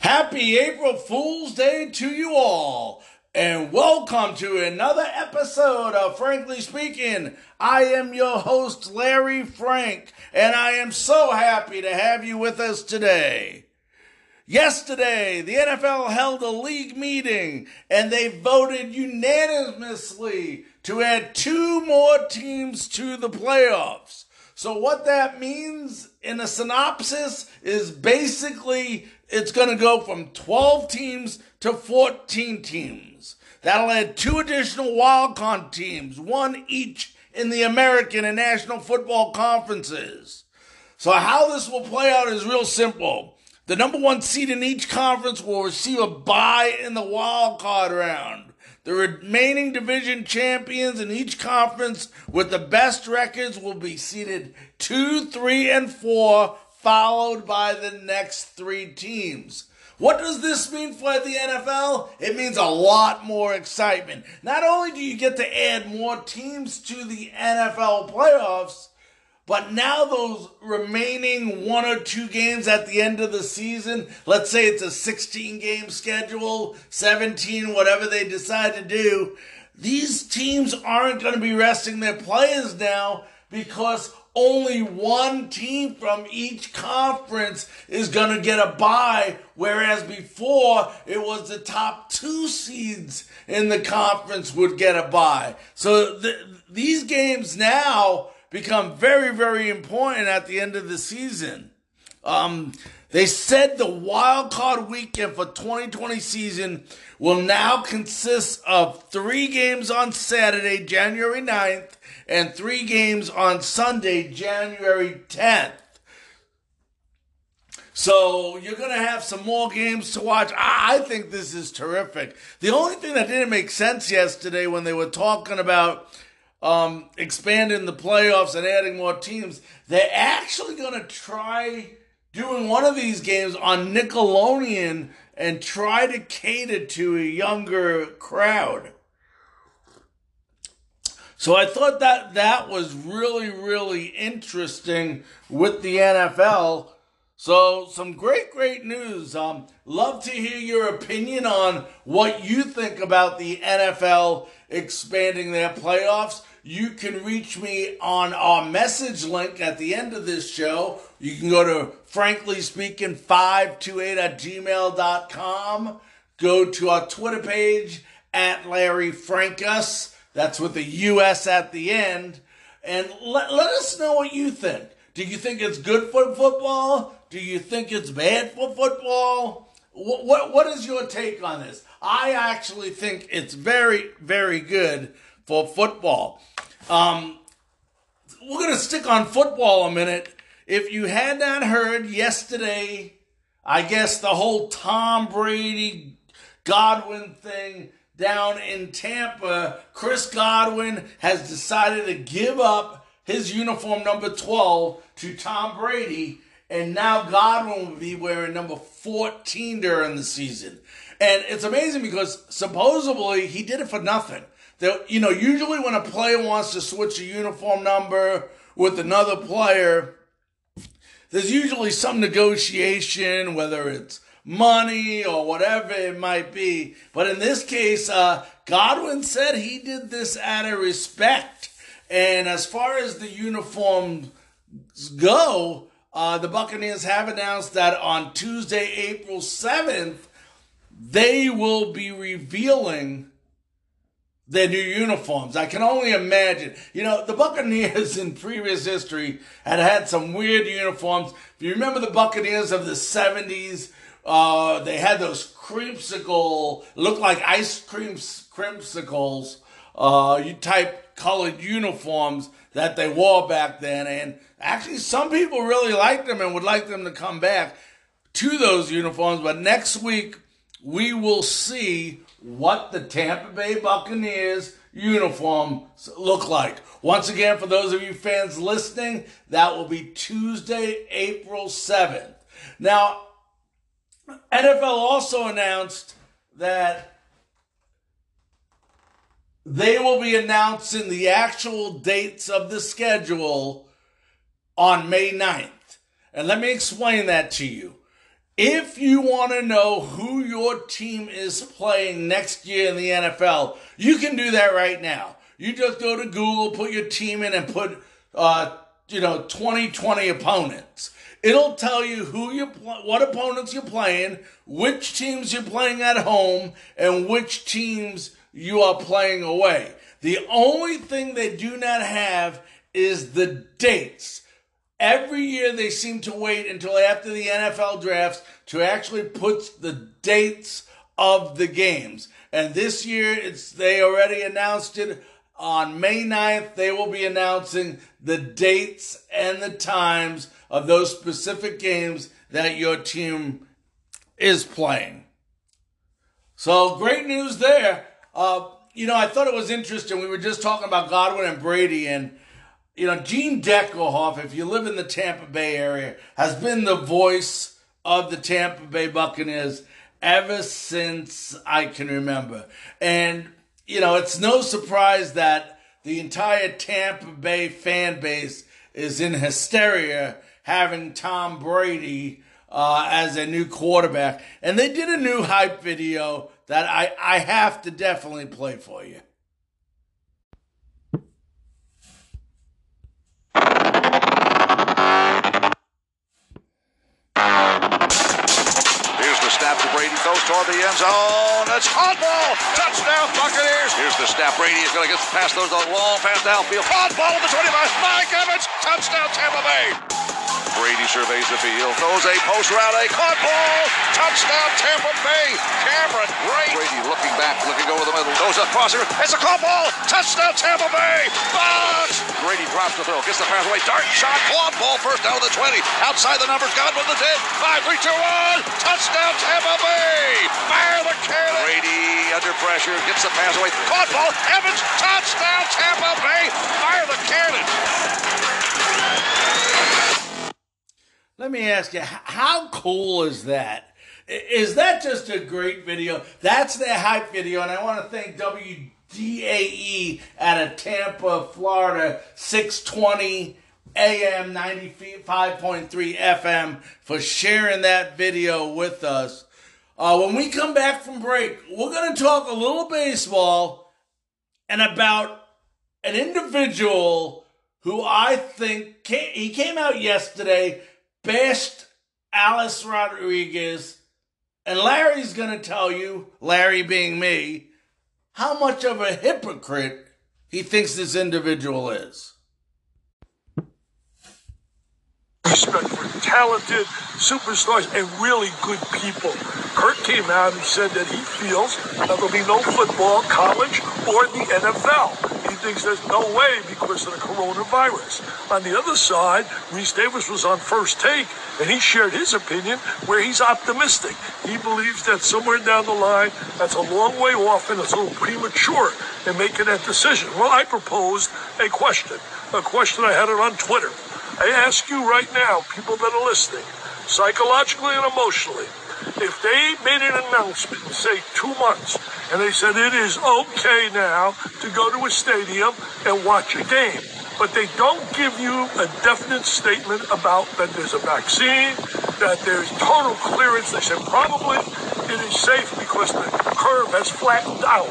Happy April Fool's Day to you all, and welcome to another episode of Frankly Speaking. I am your host, Larry Frank, and I am so happy to have you with us today. Yesterday, the NFL held a league meeting and they voted unanimously to add two more teams to the playoffs. So, what that means in a synopsis is basically it's going to go from 12 teams to 14 teams. That'll add two additional wildcard teams, one each in the American and National Football Conferences. So, how this will play out is real simple. The number one seed in each conference will receive a bye in the wild card round. The remaining division champions in each conference with the best records will be seeded two, three, and four followed by the next three teams. What does this mean for the NFL? It means a lot more excitement. Not only do you get to add more teams to the NFL playoffs, but now those remaining one or two games at the end of the season, let's say it's a 16 game schedule, 17, whatever they decide to do, these teams aren't going to be resting their players now because only one team from each conference is going to get a bye, whereas before it was the top two seeds in the conference would get a bye. So th- these games now become very, very important at the end of the season. Um, they said the wild card weekend for 2020 season will now consist of three games on Saturday, January 9th, and three games on Sunday, January 10th. So you're going to have some more games to watch. I think this is terrific. The only thing that didn't make sense yesterday when they were talking about um, expanding the playoffs and adding more teams, they're actually going to try doing one of these games on Nickelodeon and try to cater to a younger crowd. So I thought that that was really, really interesting with the NFL. So some great, great news. Um, love to hear your opinion on what you think about the NFL expanding their playoffs. You can reach me on our message link at the end of this show. You can go to frankly speaking 528 at gmail.com. Go to our Twitter page at Larry Frankus. That's with the US at the end. And let, let us know what you think. Do you think it's good for football? Do you think it's bad for football? What, what, what is your take on this? I actually think it's very, very good for football. Um, we're going to stick on football a minute. If you had not heard yesterday, I guess the whole Tom Brady Godwin thing down in Tampa, Chris Godwin has decided to give up his uniform number 12 to Tom Brady, and now Godwin will be wearing number 14 during the season. And it's amazing because supposedly he did it for nothing. That you know, usually when a player wants to switch a uniform number with another player, there's usually some negotiation, whether it's money or whatever it might be. But in this case, uh, Godwin said he did this out of respect. And as far as the uniforms go, uh, the Buccaneers have announced that on Tuesday, April 7th, they will be revealing their new uniforms. I can only imagine. You know, the Buccaneers in previous history had had some weird uniforms. If you remember the Buccaneers of the 70s, uh, they had those creamsicle, look like ice cream creamsicles, uh, you type colored uniforms that they wore back then. And actually, some people really liked them and would like them to come back to those uniforms. But next week, we will see what the Tampa Bay Buccaneers uniforms look like. Once again, for those of you fans listening, that will be Tuesday, April 7th. Now, NFL also announced that they will be announcing the actual dates of the schedule on May 9th. And let me explain that to you. If you want to know who your team is playing next year in the NFL, you can do that right now. You just go to Google, put your team in, and put, uh, you know, 2020 opponents. It'll tell you who you, what opponents you're playing, which teams you're playing at home, and which teams you are playing away. The only thing they do not have is the dates. Every year they seem to wait until after the NFL drafts to actually put the dates of the games. And this year it's they already announced it on May 9th. They will be announcing the dates and the times of those specific games that your team is playing. So great news there. Uh, you know, I thought it was interesting. We were just talking about Godwin and Brady, and you know, Gene Deckerhoff, if you live in the Tampa Bay area, has been the voice of the Tampa Bay Buccaneers ever since I can remember. And, you know, it's no surprise that the entire Tampa Bay fan base is in hysteria having Tom Brady uh, as a new quarterback. And they did a new hype video that I, I have to definitely play for you. Here's the snap to Brady goes toward the end zone. It's hot ball. Touchdown Buccaneers. Here's the snap. Brady is going to get past those long pass downfield. Hot ball at the 25. Mike Evans. Touchdown Tampa Bay. Brady surveys the field, throws a post route, a caught ball, touchdown Tampa Bay. Cameron Brate. Brady looking back, looking over the middle, goes across here. It's a caught ball, touchdown Tampa Bay. Box. Brady drops the throw, gets the pass away, dart shot, caught ball, first down to the 20. Outside the numbers, Godwin the 10. 5, 3, 2, 1. Touchdown Tampa Bay. Fire the cannon. Brady under pressure, gets the pass away, caught ball. Evans, touchdown Tampa Bay. Fire the cannon. Let me ask you, how cool is that? Is that just a great video? That's their hype video, and I want to thank WDAE out of Tampa, Florida, 620 AM 95.3 FM for sharing that video with us. Uh, when we come back from break, we're going to talk a little baseball and about an individual who I think came, he came out yesterday bashed Alex Rodriguez, and Larry's going to tell you, Larry being me, how much of a hypocrite he thinks this individual is. Respect for talented superstars and really good people. Kurt came out and said that he feels that there'll be no football, college, or the NFL thinks there's no way because of the coronavirus. On the other side, Rece Davis was on first take and he shared his opinion where he's optimistic. He believes that somewhere down the line, that's a long way off and it's a little premature in making that decision. Well, I proposed a question, a question I had it on Twitter. I ask you right now, people that are listening, psychologically and emotionally, if they made an announcement in, say, two months, and they said it is okay now to go to a stadium and watch a game, but they don't give you a definite statement about that there's a vaccine, that there's total clearance. They said probably it is safe because the curve has flattened out.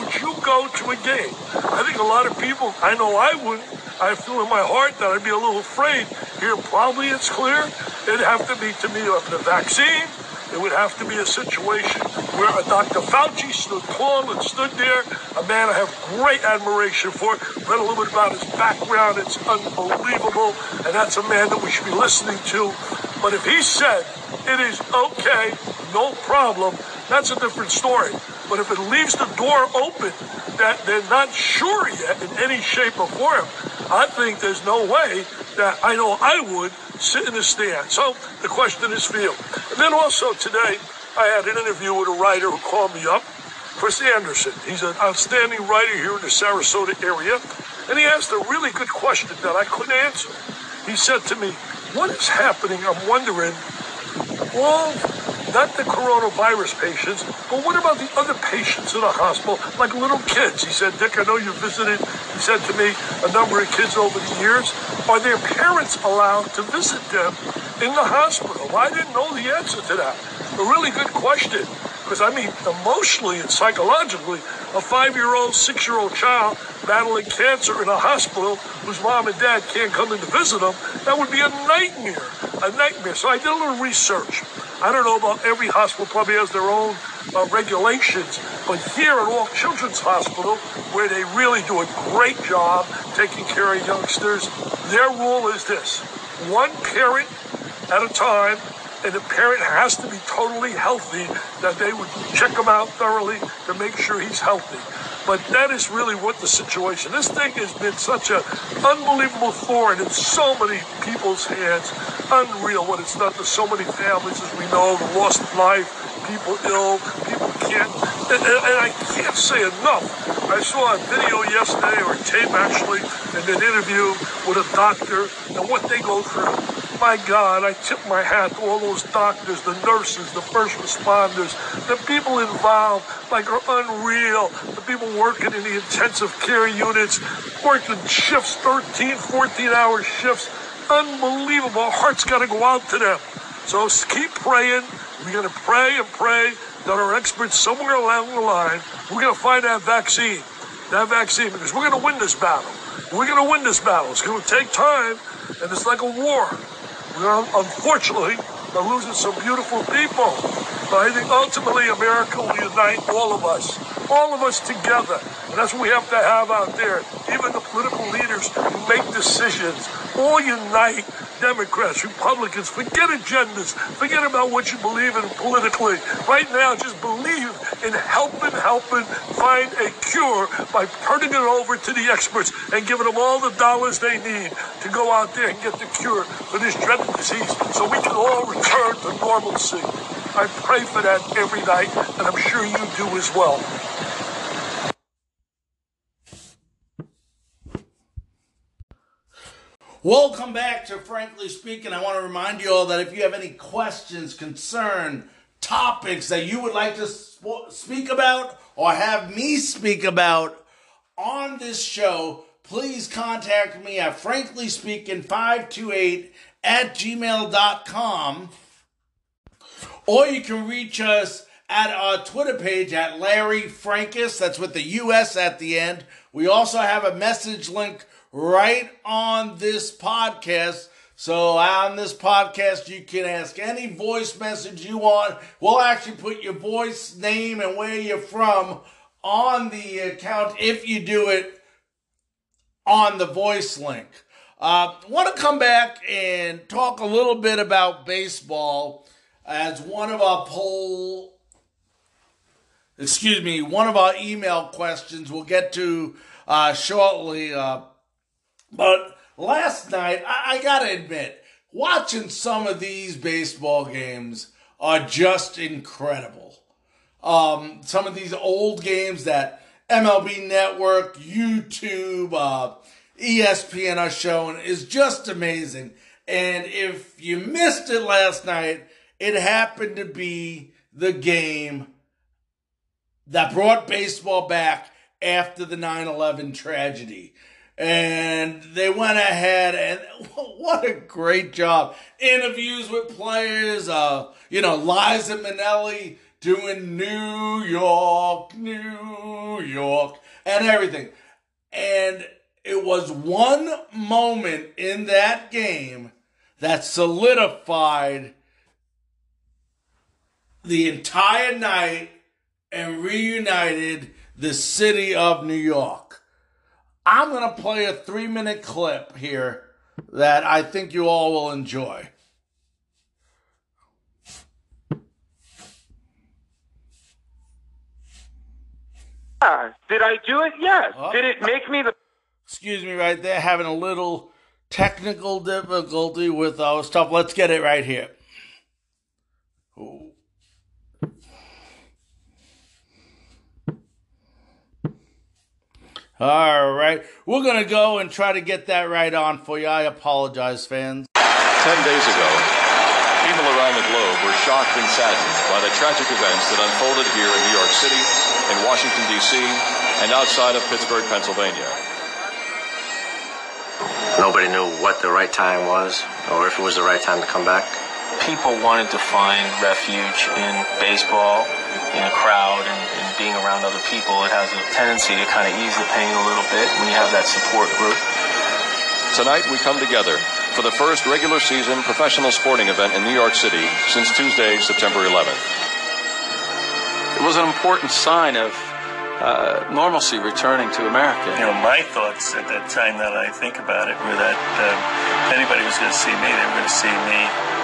Would you go to a game? I think a lot of people, I know I wouldn't. I feel in my heart that I'd be a little afraid. Here, probably it's clear. It'd have to be to me of the vaccine it would have to be a situation where a Dr. Fauci stood tall and stood there, a man I have great admiration for. Read a little bit about his background. It's unbelievable. And that's a man that we should be listening to. But if he said it is okay, no problem, that's a different story. But if it leaves the door open that they're not sure yet in any shape or form, I think there's no way that I know I would sit in the stand. So the question is for you. And then also today, I had an interview with a writer who called me up, Chris Anderson. He's an outstanding writer here in the Sarasota area. And he asked a really good question that I couldn't answer. He said to me, What is happening? I'm wondering, all not the coronavirus patients, but what about the other patients in the hospital, like little kids? He said, Dick, I know you visited, he said to me, a number of kids over the years. Are their parents allowed to visit them in the hospital? I didn't know the answer to that. A really good question. Because, I mean, emotionally and psychologically, a five year old, six year old child battling cancer in a hospital whose mom and dad can't come in to visit them, that would be a nightmare. A nightmare. So I did a little research. I don't know about every hospital, probably has their own uh, regulations, but here at All Children's Hospital, where they really do a great job taking care of youngsters, their rule is this one parent at a time and the parent has to be totally healthy, that they would check him out thoroughly to make sure he's healthy. But that is really what the situation. This thing has been such an unbelievable thorn in so many people's hands. Unreal what it's done to so many families, as we know, the lost life, people ill, people can't. And, and, and I can't say enough. I saw a video yesterday, or tape actually, in an interview with a doctor and what they go through my God, I tip my hat to all those doctors, the nurses, the first responders, the people involved, like are unreal. The people working in the intensive care units, working shifts, 13, 14 hour shifts. Unbelievable. Heart's got to go out to them. So keep praying. We're going to pray and pray that our experts somewhere along the line, we're going to find that vaccine. That vaccine, because we're going to win this battle. We're going to win this battle. It's going to take time, and it's like a war. Unfortunately we're losing some beautiful people. But I think ultimately America will unite all of us, all of us together. And that's what we have to have out there. Even the political leaders who make decisions, all unite Democrats, Republicans, forget agendas, forget about what you believe in politically. Right now, just believe in helping, helping find a cure by turning it over to the experts and giving them all the dollars they need to go out there and get the cure for this dreaded disease so we can all return to normalcy. I pray for that every night, and I'm sure you do as well. Welcome back to Frankly Speaking. I want to remind you all that if you have any questions, concern, topics that you would like to sp- speak about or have me speak about on this show, please contact me at franklyspeaking528 at gmail.com or you can reach us at our Twitter page at Larry Frankus. That's with the US at the end. We also have a message link right on this podcast. So on this podcast, you can ask any voice message you want. We'll actually put your voice name and where you're from on the account if you do it on the voice link. Uh, want to come back and talk a little bit about baseball as one of our poll, excuse me, one of our email questions we'll get to uh, shortly. Uh, but last night, I, I gotta admit, watching some of these baseball games are just incredible. Um, some of these old games that MLB Network, YouTube, uh, ESPN are showing is just amazing. And if you missed it last night, it happened to be the game that brought baseball back after the 9 11 tragedy and they went ahead and what a great job. Interviews with players, uh, you know, Liza Minnelli doing New York, New York, and everything. And it was one moment in that game that solidified the entire night and reunited the city of New York. I'm going to play a three minute clip here that I think you all will enjoy. Yeah. Did I do it? Yes. Oh. Did it make me the. Excuse me, right there, having a little technical difficulty with our stuff. Let's get it right here. Ooh. All right. We're going to go and try to get that right on for you. I apologize, fans. Ten days ago, people around the globe were shocked and saddened by the tragic events that unfolded here in New York City, in Washington, D.C., and outside of Pittsburgh, Pennsylvania. nobody knew what the right time was or if it was the right time to come back. People wanted to find refuge in baseball, in a crowd, and, and being around other people. It has a tendency to kind of ease the pain a little bit when you have that support group. Tonight we come together for the first regular season professional sporting event in New York City since Tuesday, September 11th. It was an important sign of uh, normalcy returning to America. You know, my thoughts at that time that I think about it were that uh, if anybody was going to see me, they were going to see me being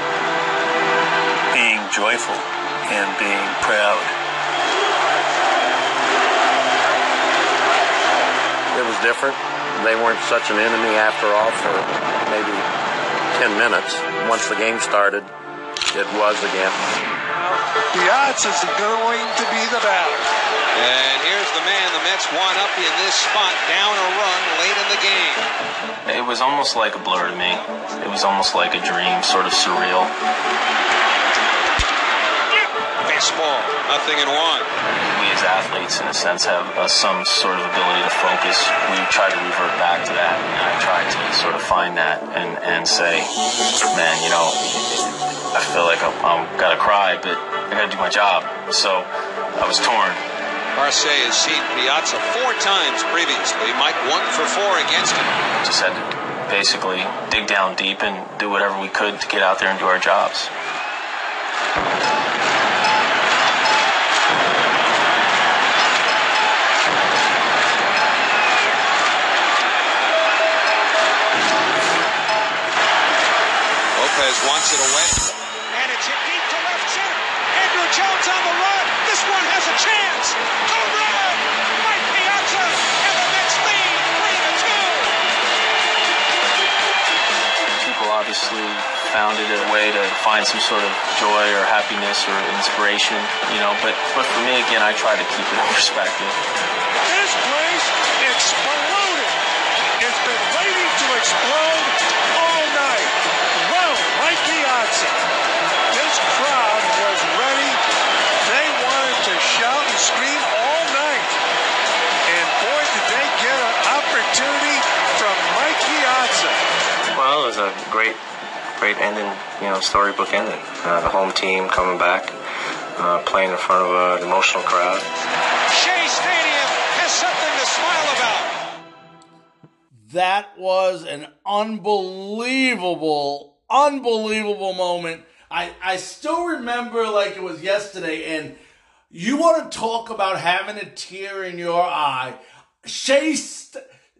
joyful and being proud. It was different. They weren't such an enemy after all for maybe 10 minutes. Once the game started, it was again. The odds is going to be the battle. And here's the man the Mets want up in this spot, down a run late in the game. It was almost like a blur to me. It was almost like a dream, sort of surreal. Fastball, nothing in one. We as athletes, in a sense, have uh, some sort of ability to focus. We try to revert back to that, and I try to sort of find that and, and say, man, you know, I feel like I'm, I'm gotta cry, but I gotta do my job. So I was torn. Arce has seen Piazza four times previously. Mike one for four against him. Just had to basically dig down deep and do whatever we could to get out there and do our jobs. Lopez wants it away. And it's hit deep to left center. Andruw Jones on the run. This one has a chance. Home run! Mike Piazza and the Mets lead three to two. People obviously found it a way to find some sort of joy or happiness or inspiration, you know. But but for me, again, I try to keep it in perspective. This place exploded. It's been waiting to explode all night. Well, Mike Piazza. This crowd was ready. They wanted to shout and scream all night. And boy, did they get an opportunity from Mike Piazza. Well, it was a great, great ending, you know, storybook ending. Uh, the home team coming back, uh, playing in front of an emotional crowd. Shea Stadium has something to smile about. That was an unbelievable, unbelievable moment. I, I still remember like it was yesterday, and you want to talk about having a tear in your eye. Shea,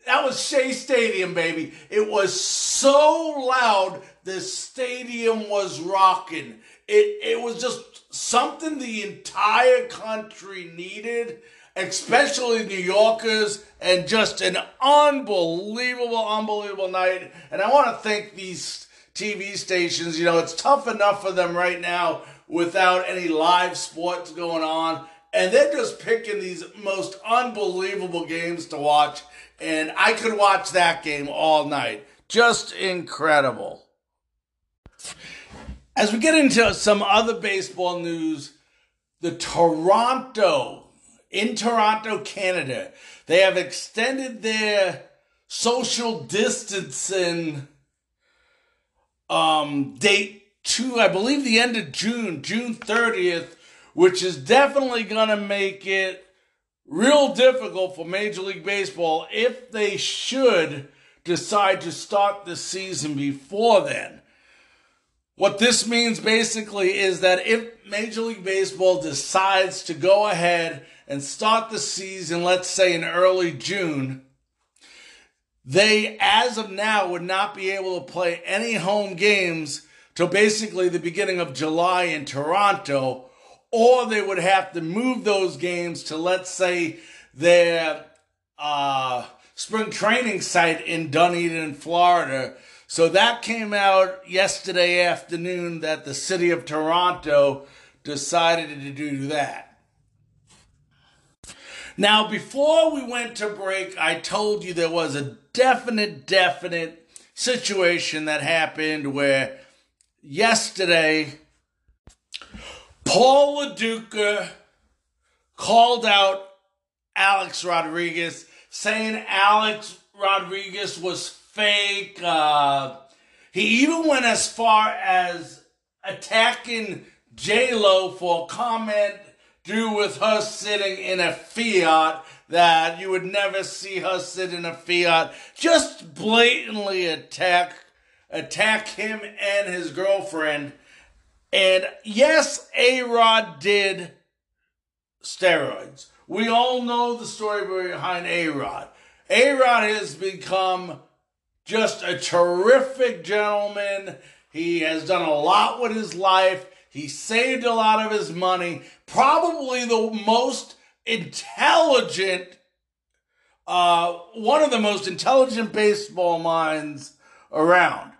that was Shea Stadium, baby. It was so loud, the stadium was rocking. It, it was just something the entire country needed especially New Yorkers, and just an unbelievable, unbelievable night. And I want to thank these TV stations. You know, it's tough enough for them right now without any live sports going on. And they're just picking these most unbelievable games to watch. And I could watch that game all night. Just incredible. As we get into some other baseball news, the Toronto, in Toronto, Canada, they have extended their social distancing um, date to, I believe, the end of June, June 30th, which is definitely going to make it real difficult for Major League Baseball if they should decide to start the season before then. What this means basically is that if Major League Baseball decides to go ahead and start the season, let's say in early June, they, as of now, would not be able to play any home games till basically the beginning of July in Toronto, or they would have to move those games to, let's say, their uh, spring training site in Dunedin, Florida. So that came out yesterday afternoon that the city of Toronto decided to do that. Now, before we went to break, I told you there was a definite, definite situation that happened where yesterday Paul Lo Duca called out Alex Rodriguez, saying Alex Rodriguez was fake. Uh, he even went as far as attacking J Lo for a comment due with her sitting in a Fiat that you would never see her sit in a Fiat. Just blatantly attack attack him and his girlfriend. And yes, A Rod did steroids. We all know the story behind A Rod. A Rod has become just a terrific gentleman. He has done a lot with his life. He saved a lot of his money. Probably the most intelligent, uh, one of the most intelligent baseball minds around.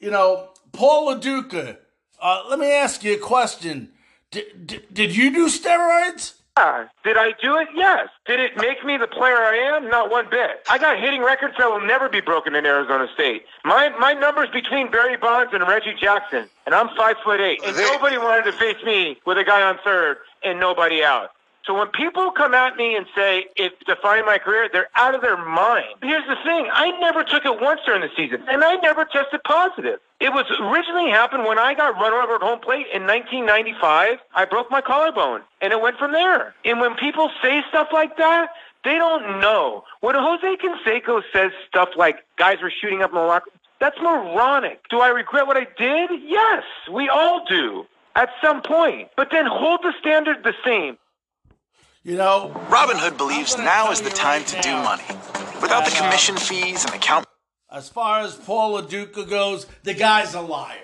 You know, Paul Lo Duca. Uh, let me ask you a question. D- d- did you do steroids? Yeah. Did I do it? Yes. Did it make me the player I am? Not one bit. I got hitting records that will never be broken in Arizona State. My my numbers between Barry Bonds and Reggie Jackson, and I'm five foot eight, and nobody wanted to face me with a guy on third and nobody out. So when people come at me and say it's defining my career, they're out of their mind. Here's the thing: I never took it once during the season, and I never tested positive. It was originally happened when I got run over at home plate in 1995. I broke my collarbone, and it went from there. And when people say stuff like that, they don't know. When Jose Canseco says stuff like guys were shooting up in the locker, that's moronic. Do I regret what I did? Yes, we all do at some point. But then hold the standard the same. You know, Robinhood believes now is the time to do money. Without the commission fees and account. As far as Paul Lo Duca goes, the guy's a liar.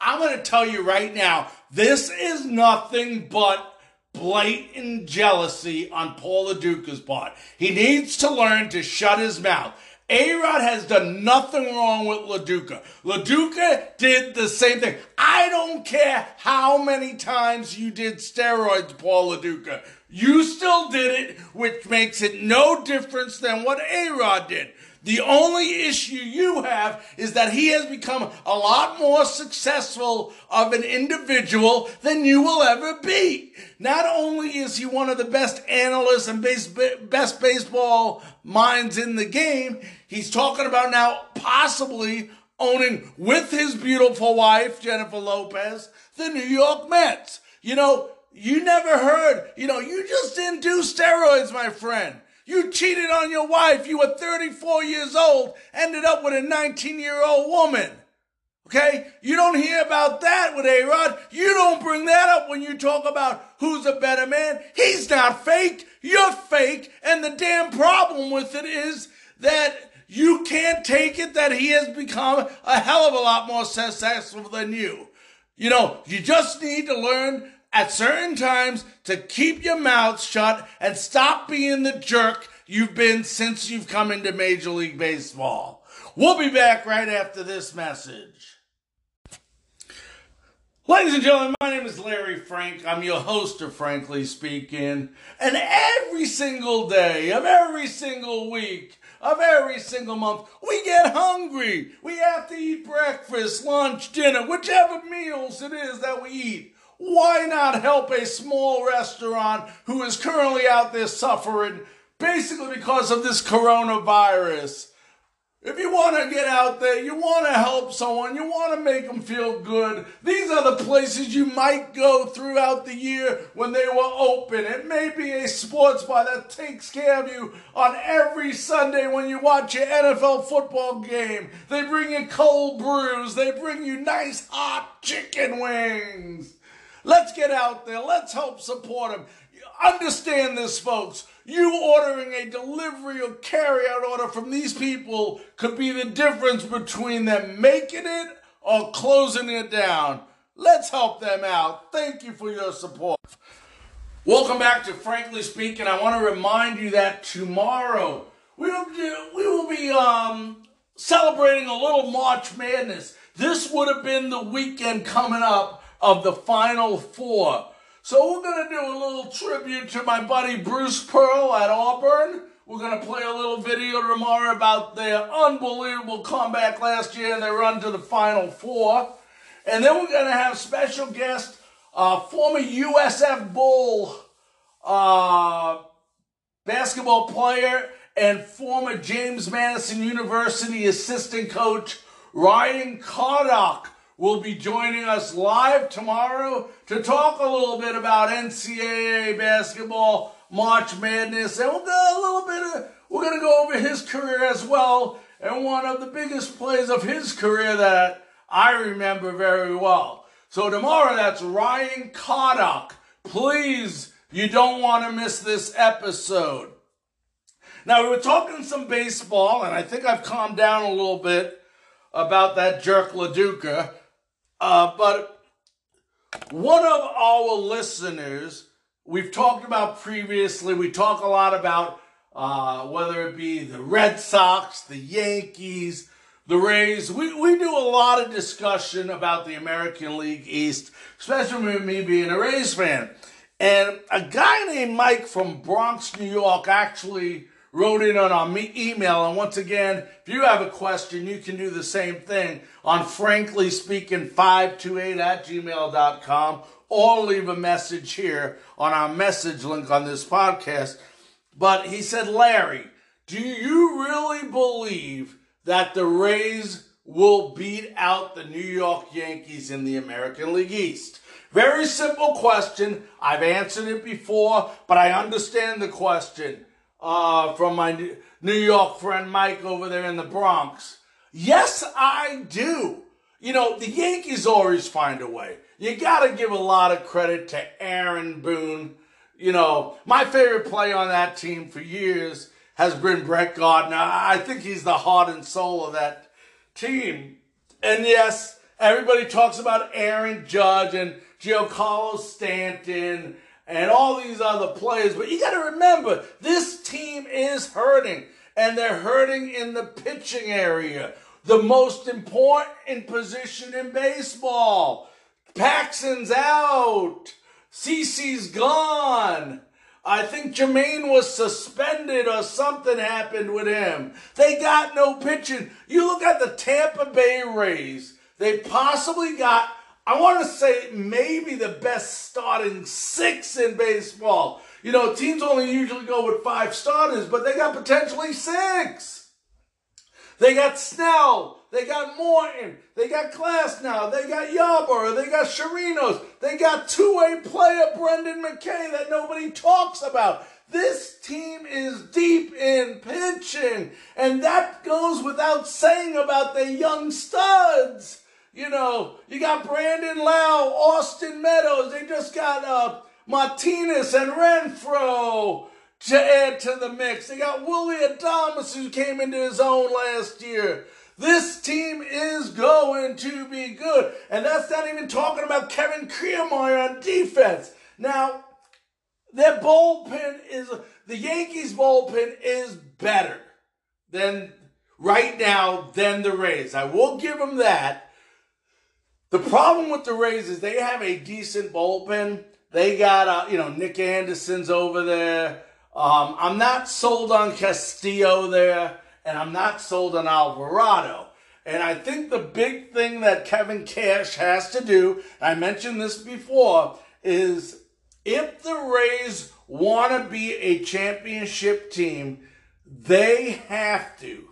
I'm going to tell you right now, this is nothing but blatant jealousy on Paul Lo Duca's part. He needs to learn to shut his mouth. A-Rod has done nothing wrong with Lo Duca. Lo Duca did the same thing. I don't care how many times you did steroids, Paul Lo Duca. You still did it, which makes it no difference than what A-Rod did. The only issue you have is that he has become a lot more successful of an individual than you will ever be. Not only is he one of the best analysts and base, best baseball minds in the game, he's talking about now possibly owning with his beautiful wife, Jennifer Lopez, the New York Mets. You know, you never heard, you know, you just didn't do steroids, my friend. You cheated on your wife. You were 34 years old, ended up with a 19 year old woman. Okay? You don't hear about that with A Rod. You don't bring that up when you talk about who's a better man. He's not fake. You're fake. And the damn problem with it is that you can't take it that he has become a hell of a lot more successful than you. You know, you just need to learn at certain times to keep your mouth shut and stop being the jerk you've been since you've come into Major League Baseball. We'll be back right after this message. Ladies and gentlemen, my name is Larry Frank. I'm your host of Frankly Speaking. And every single day of every single week of every single month, we get hungry. We have to eat breakfast, lunch, dinner, whichever meals it is that we eat why not help a small restaurant who is currently out there suffering basically because of this coronavirus? If you want to get out there, you want to help someone, you want to make them feel good, these are the places you might go throughout the year when they were open. It may be a sports bar that takes care of you on every Sunday when you watch your NFL football game. They bring you cold brews, they bring you nice hot chicken wings. Let's get out there. Let's help support them. Understand this, folks. You ordering a delivery or carryout order from these people could be the difference between them making it or closing it down. Let's help them out. Thank you for your support. Welcome back to Frankly Speaking. I want to remind you that tomorrow we will, we will be um, celebrating a little March Madness. This would have been the weekend coming up of the Final Four. So we're going to do a little tribute to my buddy Bruce Pearl at Auburn. We're going to play a little video tomorrow about their unbelievable comeback last year and their run to the Final Four. And then we're going to have special guest, uh, former USF Bull uh, basketball player and former James Madison University assistant coach Ryan Cardock will be joining us live tomorrow to talk a little bit about NCAA basketball, March Madness, and we'll go a little bit of, we're going to go over his career as well, and one of the biggest plays of his career that I remember very well. So tomorrow, that's Ryan Cardock. Please, you don't want to miss this episode. Now, we were talking some baseball, and I think I've calmed down a little bit about that jerk Lo Duca. Uh, but one of our listeners, we've talked about previously, we talk a lot about uh, whether it be the Red Sox, the Yankees, the Rays. We, we do a lot of discussion about the American League East, especially with me being a Rays fan. And a guy named Mike from Bronx, New York, actually wrote in on our email. And once again, if you have a question, you can do the same thing on frankly speaking 528 at gmail.com or leave a message here on our message link on this podcast. But he said, Larry, do you really believe that the Rays will beat out the New York Yankees in the American League East? Very simple question. I've answered it before, but I understand the question uh, from my New York friend Mike over there in the Bronx. Yes, I do. You know, the Yankees always find a way. You got to give a lot of credit to Aaron Boone. You know, my favorite player on that team for years has been Brett Gardner. I think he's the heart and soul of that team. And yes, everybody talks about Aaron Judge and Giancarlo Stanton and all these other players. But you got to remember, this team is hurting, and they're hurting in the pitching area, the most important position in baseball. Paxton's out. CC's gone. I think Jermaine was suspended or something happened with him. They got no pitching. You look at the Tampa Bay Rays. They possibly got I want to say maybe the best starting six in baseball. You know, teams only usually go with five starters, but they got potentially six. They got Snell. They got Morton. They got Class Glasnow. They got Yarbrough. They got Chirinos. They got two-way player Brendan McKay that nobody talks about. This team is deep in pitching, and that goes without saying about the young studs. You know, you got Brandon Lowe, Austin Meadows. They just got uh, Martinez and Renfroe to add to the mix. They got Willy Adames who came into his own last year. This team is going to be good. And that's not even talking about Kevin Kiermaier on defense. Now, their bullpen is, the Yankees bullpen is better than right now than the Rays. I will give them that. The problem with the Rays is they have a decent bullpen. They got, uh, you know, Nick Anderson's over there. Um, I'm not sold on Castillo there, and I'm not sold on Alvarado. And I think the big thing that Kevin Cash has to do, I mentioned this before, is if the Rays want to be a championship team, they have to.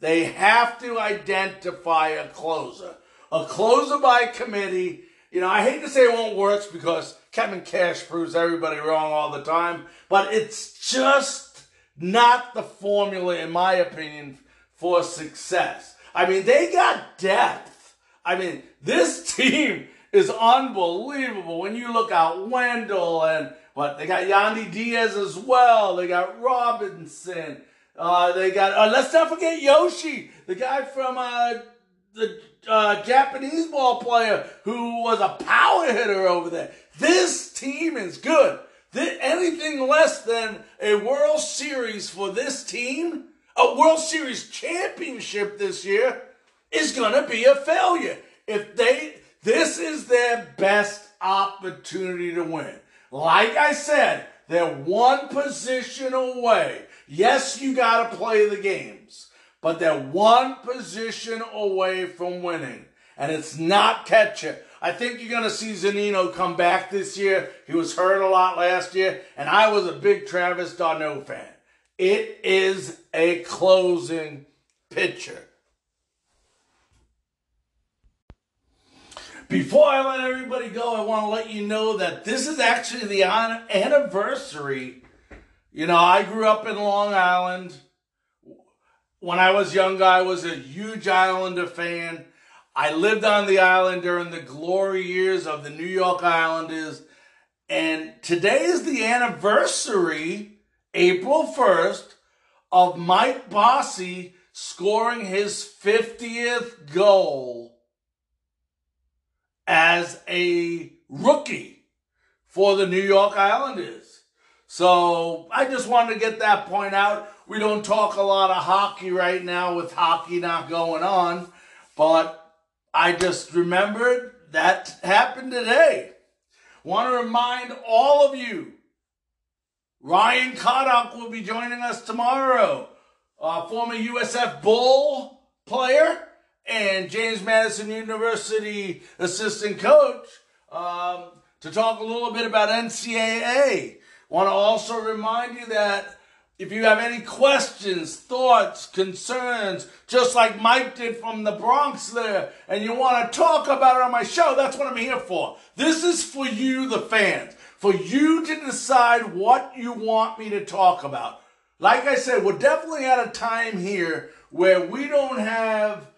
They have to identify a closer a closer by committee. You know, I hate to say it won't work because Kevin Cash proves everybody wrong all the time, but it's just not the formula, in my opinion, for success. I mean, they got depth. I mean, this team is unbelievable when you look at Wendle and what they got Yandy Diaz as well. They got Robinson. Uh, they got. Uh, let's not forget Yoshi, the guy from uh, the uh, Japanese ball player who was a power hitter over there. This team is good. This, anything less than a World Series for this team, a World Series championship this year, is going to be a failure. If they, this is their best opportunity to win. Like I said, they're one position away. Yes, you got to play the games but they're one position away from winning. And it's not catcher. I think you're going to see Zunino come back this year. He was hurt a lot last year, and I was a big Travis d'Arnaud fan. It is a closing pitcher. Before I let everybody go, I want to let you know that this is actually the anniversary. You know, I grew up in Long Island. When I was young, I was a huge Islander fan. I lived on the island during the glory years of the New York Islanders. And today is the anniversary, April 1st, of Mike Bossy scoring his 50th goal as a rookie for the New York Islanders. So I just wanted to get that point out. We don't talk a lot of hockey right now with hockey not going on, but I just remembered that happened today. Want to remind all of you, Ryan Kodok will be joining us tomorrow, a former USF Bull player and James Madison University assistant coach um, to talk a little bit about NCAA. Want to also remind you that if you have any questions, thoughts, concerns, just like Mike did from the Bronx there, and you want to talk about it on my show, that's what I'm here for. This is for you, the fans, for you to decide what you want me to talk about. Like I said, we're definitely at a time here where we don't have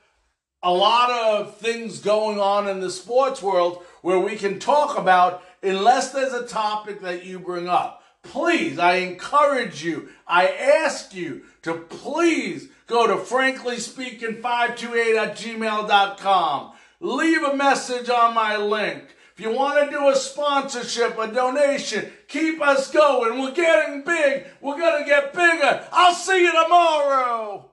a lot of things going on in the sports world where we can talk about unless there's a topic that you bring up. Please, I encourage you, I ask you to please go to franklyspeaking528 at gmail.com. Leave a message on my link. If you want to do a sponsorship, a donation, keep us going. We're getting big. We're going to get bigger. I'll see you tomorrow.